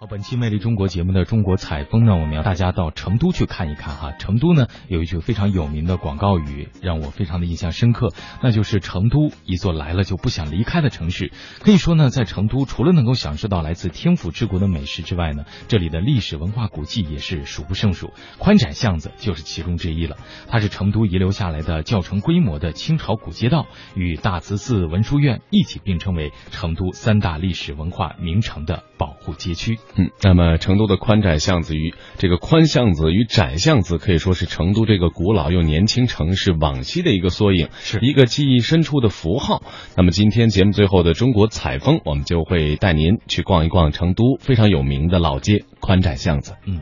好，本期《魅力中国》节目的中国采风呢，我们要大家到成都去看一看哈。成都呢有一句非常有名的广告语，让我非常的印象深刻，那就是成都一座来了就不想离开的城市。可以说呢，在成都除了能够享受到来自天府之国的美食之外呢，这里的历史文化古迹也是数不胜数。宽窄巷子就是其中之一了，它是成都遗留下来的较成规模的清朝古街道，与大慈寺、文殊院一起并称为成都三大历史文化名城的保护街区。嗯，那么成都的宽窄巷子与这个宽巷子与窄巷子可以说是成都这个古老又年轻城市往昔的一个缩影，是一个记忆深处的符号。那么今天节目最后的中国采风，我们就会带您去逛一逛成都非常有名的老街宽窄巷子。嗯。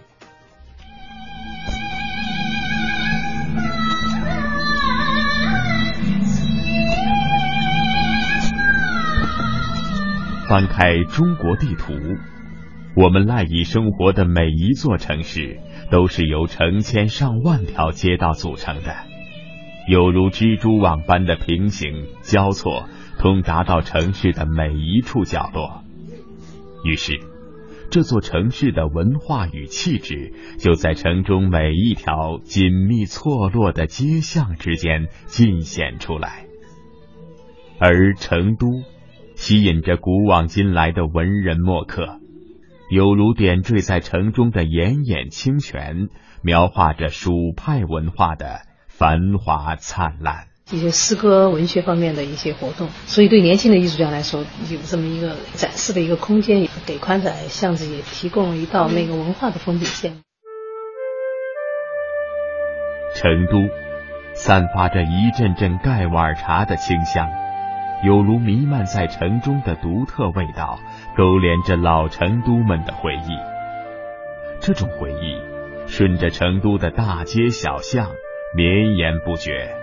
翻开中国地图。我们赖以生活的每一座城市，都是由成千上万条街道组成的，犹如蜘蛛网般的平行交错，通达到城市的每一处角落。于是，这座城市的文化与气质，就在城中每一条紧密错落的街巷之间尽显出来。而成都，吸引着古往今来的文人墨客。犹如点缀在城中的炎炎清泉，描画着蜀派文化的繁华灿烂。一些诗歌、文学方面的一些活动，所以对年轻的艺术家来说，有这么一个展示的一个空间，给宽窄巷子也提供了一道那个文化的风景线。成都散发着一阵阵盖碗茶的清香。有如弥漫在城中的独特味道，勾连着老成都们的回忆。这种回忆顺着成都的大街小巷绵延不绝。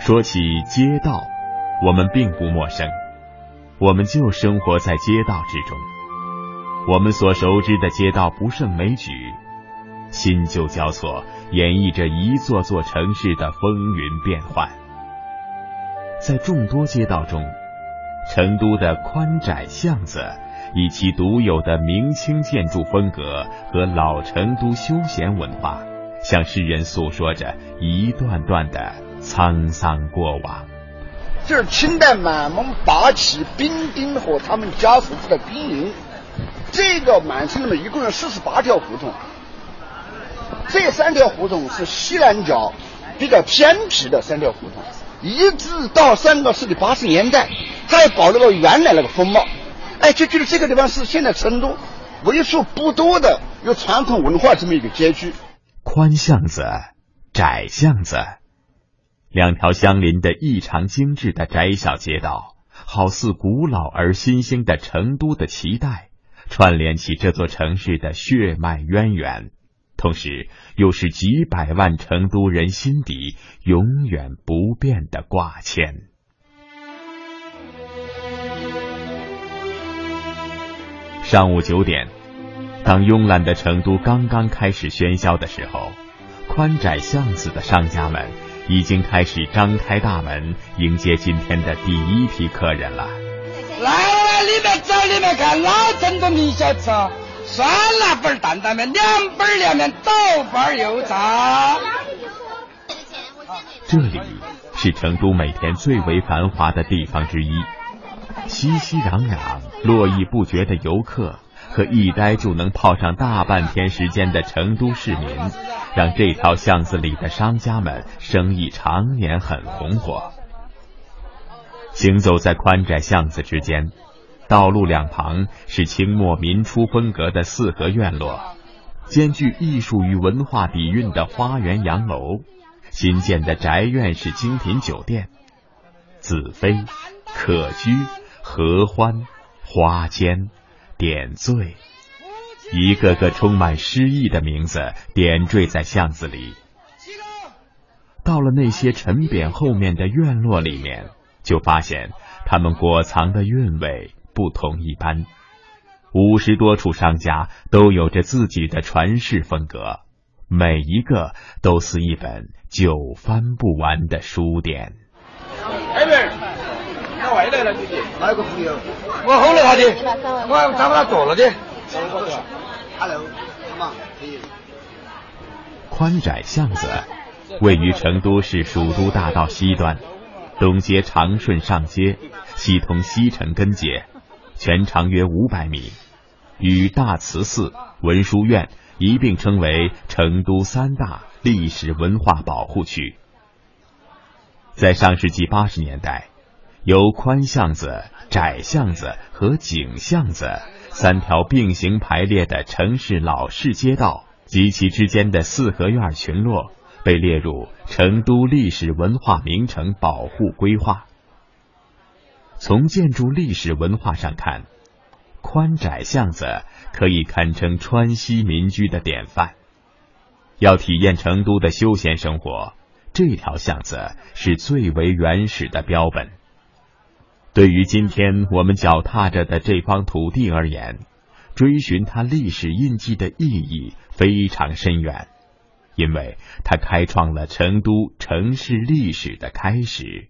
说起街道，我们并不陌生，我们就生活在街道之中。我们所熟知的街道不胜枚举，新旧交错，演绎着一座座城市的风云变幻。在众多街道中，成都的宽窄巷子以其独有的明清建筑风格和老成都休闲文化，向世人诉说着一段段的沧桑过往。这是清代满蒙八旗兵丁和他们家属住的兵营。这个满城里面一共有四十八条胡同，这三条胡同是西南角比较偏僻的三条胡同。一直到上个世纪八十年代，还保留了原来那个风貌。哎，就觉得这个地方是现在成都为数不多的有传统文化这么一个街区。宽巷子、窄巷子，两条相邻的异常精致的窄小街道，好似古老而新兴的成都的脐带，串联起这座城市的血脉渊源。同时，又是几百万成都人心底永远不变的挂牵。上午九点，当慵懒的成都刚刚开始喧嚣的时候，宽窄巷子的商家们已经开始张开大门，迎接今天的第一批客人了。来来，里面走，里面看，老成都名小吃。酸辣粉担担面，凉粉凉面，豆瓣油炸。这里是成都每天最为繁华的地方之一，熙熙攘攘、络绎不绝的游客和一待就能泡上大半天时间的成都市民，让这条巷子里的商家们生意常年很红火。行走在宽窄巷子之间。道路两旁是清末民初风格的四合院落，兼具艺术与文化底蕴的花园洋楼，新建的宅院式精品酒店，子妃、可居、合欢、花间、点缀，一个个充满诗意的名字点缀在巷子里。到了那些陈匾后面的院落里面，就发现他们裹藏的韵味。不同一般，五十多处商家都有着自己的传世风格，每一个都似一本久翻不完的书典。来了，姐姐。哪个朋友？我吼了他的，我找他做了的。Hello。宽窄巷子位于成都市蜀都大道西端，东接长顺上街，西通西城根街，全长约五百米，与大慈寺、文殊院一并称为成都三大历史文化保护区。在上世纪八十年代，由宽巷子、窄巷子和井巷子三条并行排列的城市老式街道及其之间的四合院群落，被列入成都历史文化名城保护规划。从建筑历史文化上看，宽窄巷子可以堪称川西民居的典范。要体验成都的休闲生活。这条巷子是最为原始的标本。对于今天我们脚踏着的这方土地而言，追寻它历史印记的意义非常深远，因为它开创了成都城市历史的开始，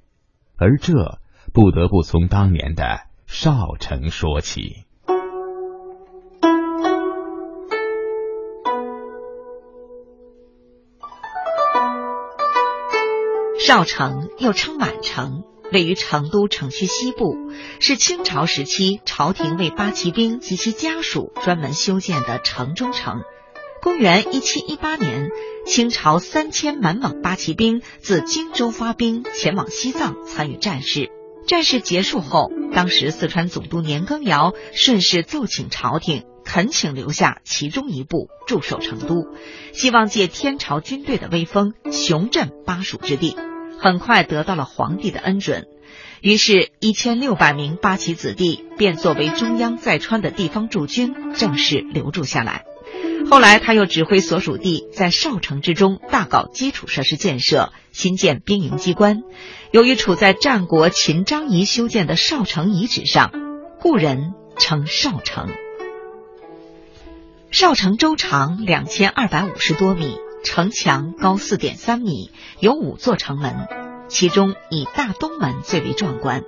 而这不得不从当年的少城说起。少城又称满城，位于成都城区西部，是清朝时期朝廷为八旗兵及其家属专门修建的城中城。公元一七一八年，清朝三千满蒙八旗兵自荆州发兵前往西藏参与战事。战事结束后，当时四川总督年羹尧顺势奏请朝廷，恳请留下其中一部驻守成都，希望借天朝军队的威风，雄镇巴蜀之地。很快得到了皇帝的恩准，于是，一千六百名八旗子弟便作为中央在川的地方驻军，正式留住下来。后来，他又指挥所属地在少城之中大搞基础设施建设，新建兵营机关。由于处在战国秦张仪修建的少城遗址上，故人称少城。少城周长两千二百五十多米。城墙高四点三米，有五座城门，其中以大东门最为壮观，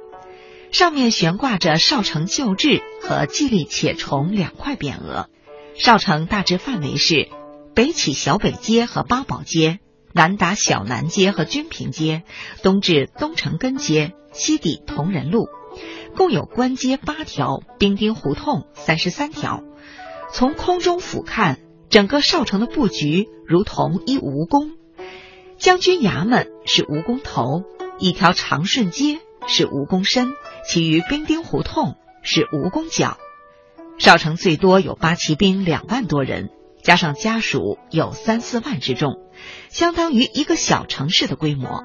上面悬挂着少城旧制和蓟立且崇两块匾额。少城大致范围是：北起小北街和八宝街，南达小南街和军平街，东至东城根街，西抵同仁路，共有关街八条，兵丁胡同三十三条。从空中俯瞰。整个少城的布局如同一蜈蚣，将军衙门是蜈蚣头，一条长顺街是蜈蚣身，其余兵丁胡同是蜈蚣脚。少城最多有八旗兵两万多人，加上家属有三四万之众，相当于一个小城市的规模。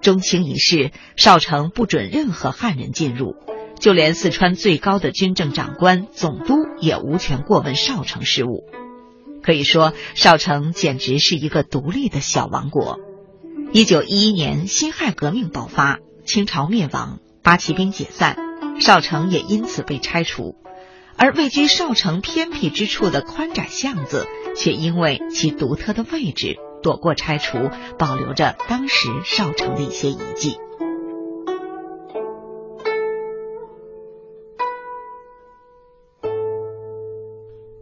中清一世，少城不准任何汉人进入，就连四川最高的军政长官总督也无权过问少城事务。可以说，少城简直是一个独立的小王国。一九一一年，辛亥革命爆发，清朝灭亡，八旗兵解散，少城也因此被拆除。而位居少城偏僻之处的宽窄巷子，却因为其独特的位置，躲过拆除，保留着当时少城的一些遗迹。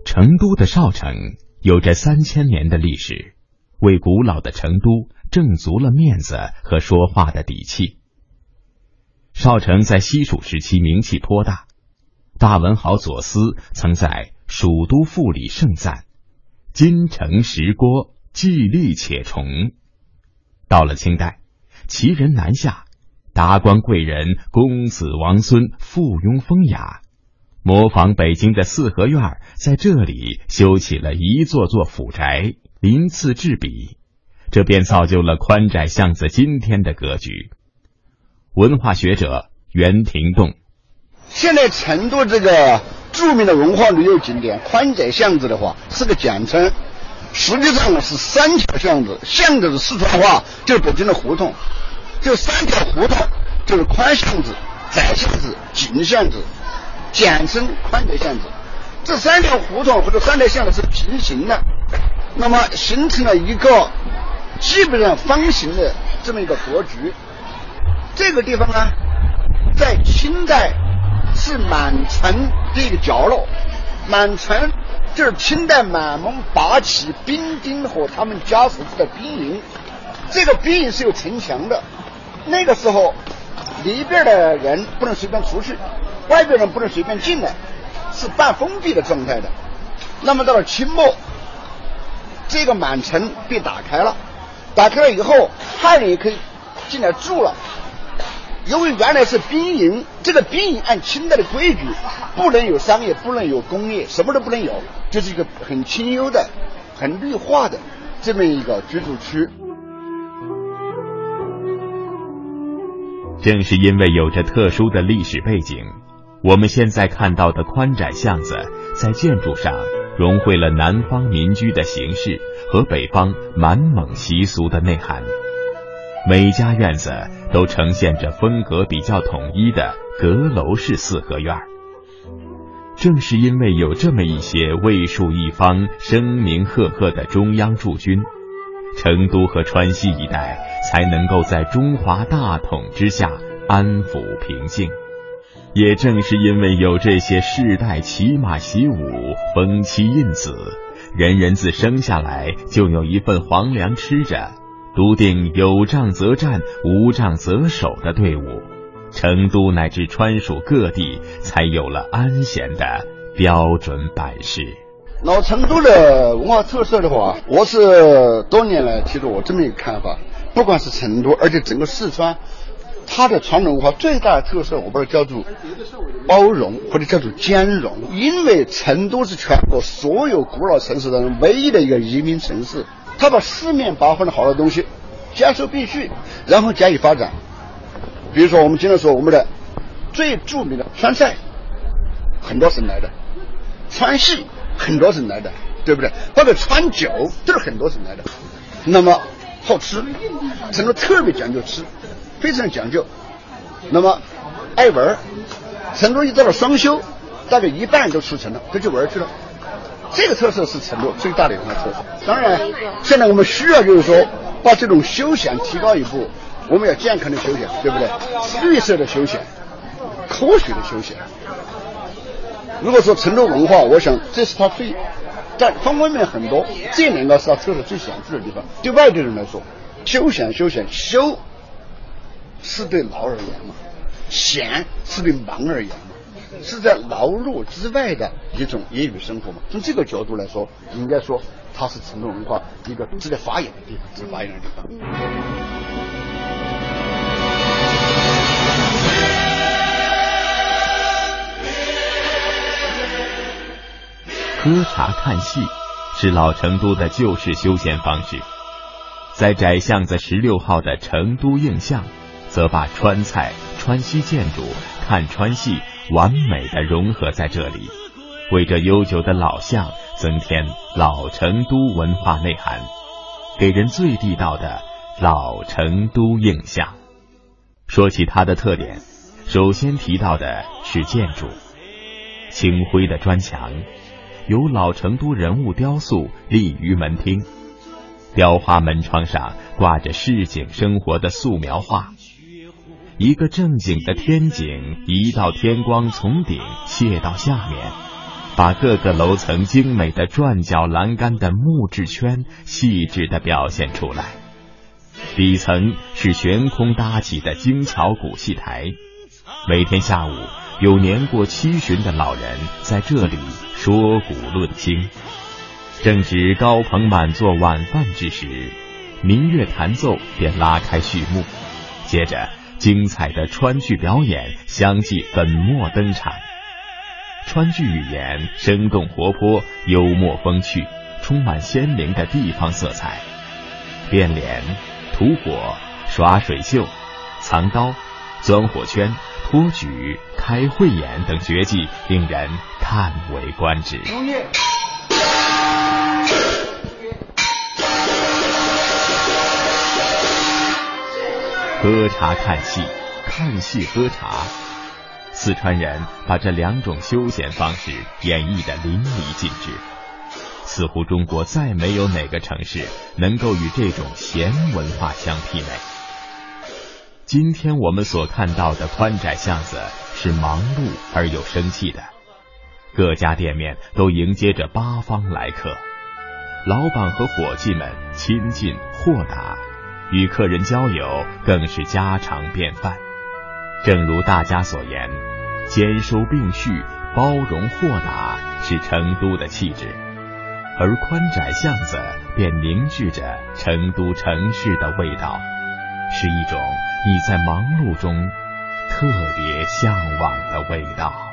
成都的少城。有着三千年的历史，为古老的成都挣足了面子和说话的底气。少城在西蜀时期名气颇大，大文豪左思曾在《蜀都赋》里盛赞：“金城石郭，既立且崇。”到了清代，奇人南下，达官贵人、公子王孙附庸风雅。模仿北京的四合院，在这里修起了一座座府宅，鳞次栉比，这便造就了宽窄巷子今天的格局。文化学者袁廷栋，现在成都这个著名的文化旅游景点宽窄巷子的话，是个简称，实际上呢是三条巷子，巷子的四川话就是北京的胡同，这三条胡同就是宽巷子、窄巷子、井巷子。简称宽窄巷子，这三条胡同或者三条巷子是平行的，那么形成了一个基本上方形的这么一个格局。这个地方呢，在清代是满城的一个角落。满城就是清代满蒙八旗兵丁和他们家属住的兵营。这个兵营是有城墙的，那个时候里边的人不能随便出去，外边人不能随便进来，是半封闭的状态的。那么到了清末，这个满城被打开了，打开了以后，汉人也可以进来住了。因为原来是兵营，这个兵营按清代的规矩，不能有商业，不能有工业，什么都不能有，就是一个很清幽的、很绿化的这么一个居住区。正是因为有着特殊的历史背景，我们现在看到的宽窄巷子，在建筑上融汇了南方民居的形式和北方满蒙习俗的内涵。每家院子都呈现着风格比较统一的阁楼式四合院。正是因为有这么一些卫戍一方、声名赫赫的中央驻军。成都和川西一带才能够在中华大统之下安抚平静。也正是因为有这些世代骑马习武、封妻印子，人人自生下来就有一份皇粮吃着，笃定有仗则战、无仗则守的队伍，成都乃至川蜀各地才有了安闲的标准版式。老成都的文化特色的话，我是多年来提出我这么一个看法。不管是成都，而且整个四川，它的传统文化最大的特色，我把它叫做包容，或者叫做兼容。因为成都是全国所有古老城市当中唯一的一个移民城市，他把四面八方的好的东西兼收并蓄，然后加以发展。比如说，我们经常说我们的最著名的川菜，很多省来的，川戏。很多省来的，对不对？包括川酒都是很多省来的。那么好吃，成都特别讲究吃，非常讲究。那么爱玩，成都一到了双休，大概一半都出城了，都去玩去了。这个特色是成都最大的一个特色。当然，现在我们需要就是说把这种休闲提高一步，我们要健康的休闲，对不对？绿色的休闲，科学的休闲。如果说成都文化，我想这是它最在方方面面很多，这两个是它特色最显著的地方。对外地人来说，休闲休闲休是对劳而言嘛，闲是对忙而言嘛，是在劳碌之外的一种业余生活嘛。从这个角度来说，应该说它是成都文化一个值得发扬的地方，值得发扬的地方。喝茶看戏是老成都的旧式休闲方式，在窄巷子十六号的成都映象，则把川菜、川西建筑、看川戏完美的融合在这里，为这悠久的老巷增添老成都文化内涵，给人最地道的老成都印象。说起它的特点，首先提到的是建筑，青灰的砖墙。有老成都人物雕塑立于门厅，雕花门窗上挂着市井生活的素描画，一个正经的天井，一道天光从顶泻到下面，把各个楼层精美的转角栏杆的木质圈细致的表现出来。底层是悬空搭起的精巧古戏台，每天下午有年过七旬的老人在这里。说古论今，正值高朋满座晚饭之时，民乐弹奏便拉开序幕。接着，精彩的川剧表演相继粉墨登场。川剧语言生动活泼、幽默风趣，充满鲜明的地方色彩。变脸、吐火、耍水袖、藏刀、钻火圈。托举、开慧眼等绝技，令人叹为观止。喝茶看戏，看戏喝茶，四川人把这两种休闲方式演绎的淋漓尽致，似乎中国再没有哪个城市能够与这种闲文化相媲美。今天我们所看到的宽窄巷子，是忙碌而又生气的。各家店面都迎接着八方来客，老板和伙计们亲近豁达，与客人交友更是家常便饭。正如大家所言，兼收并蓄、包容豁达是成都的气质，而宽窄巷子便凝聚着成都城市的味道，是一种你在忙碌中特别向往的味道。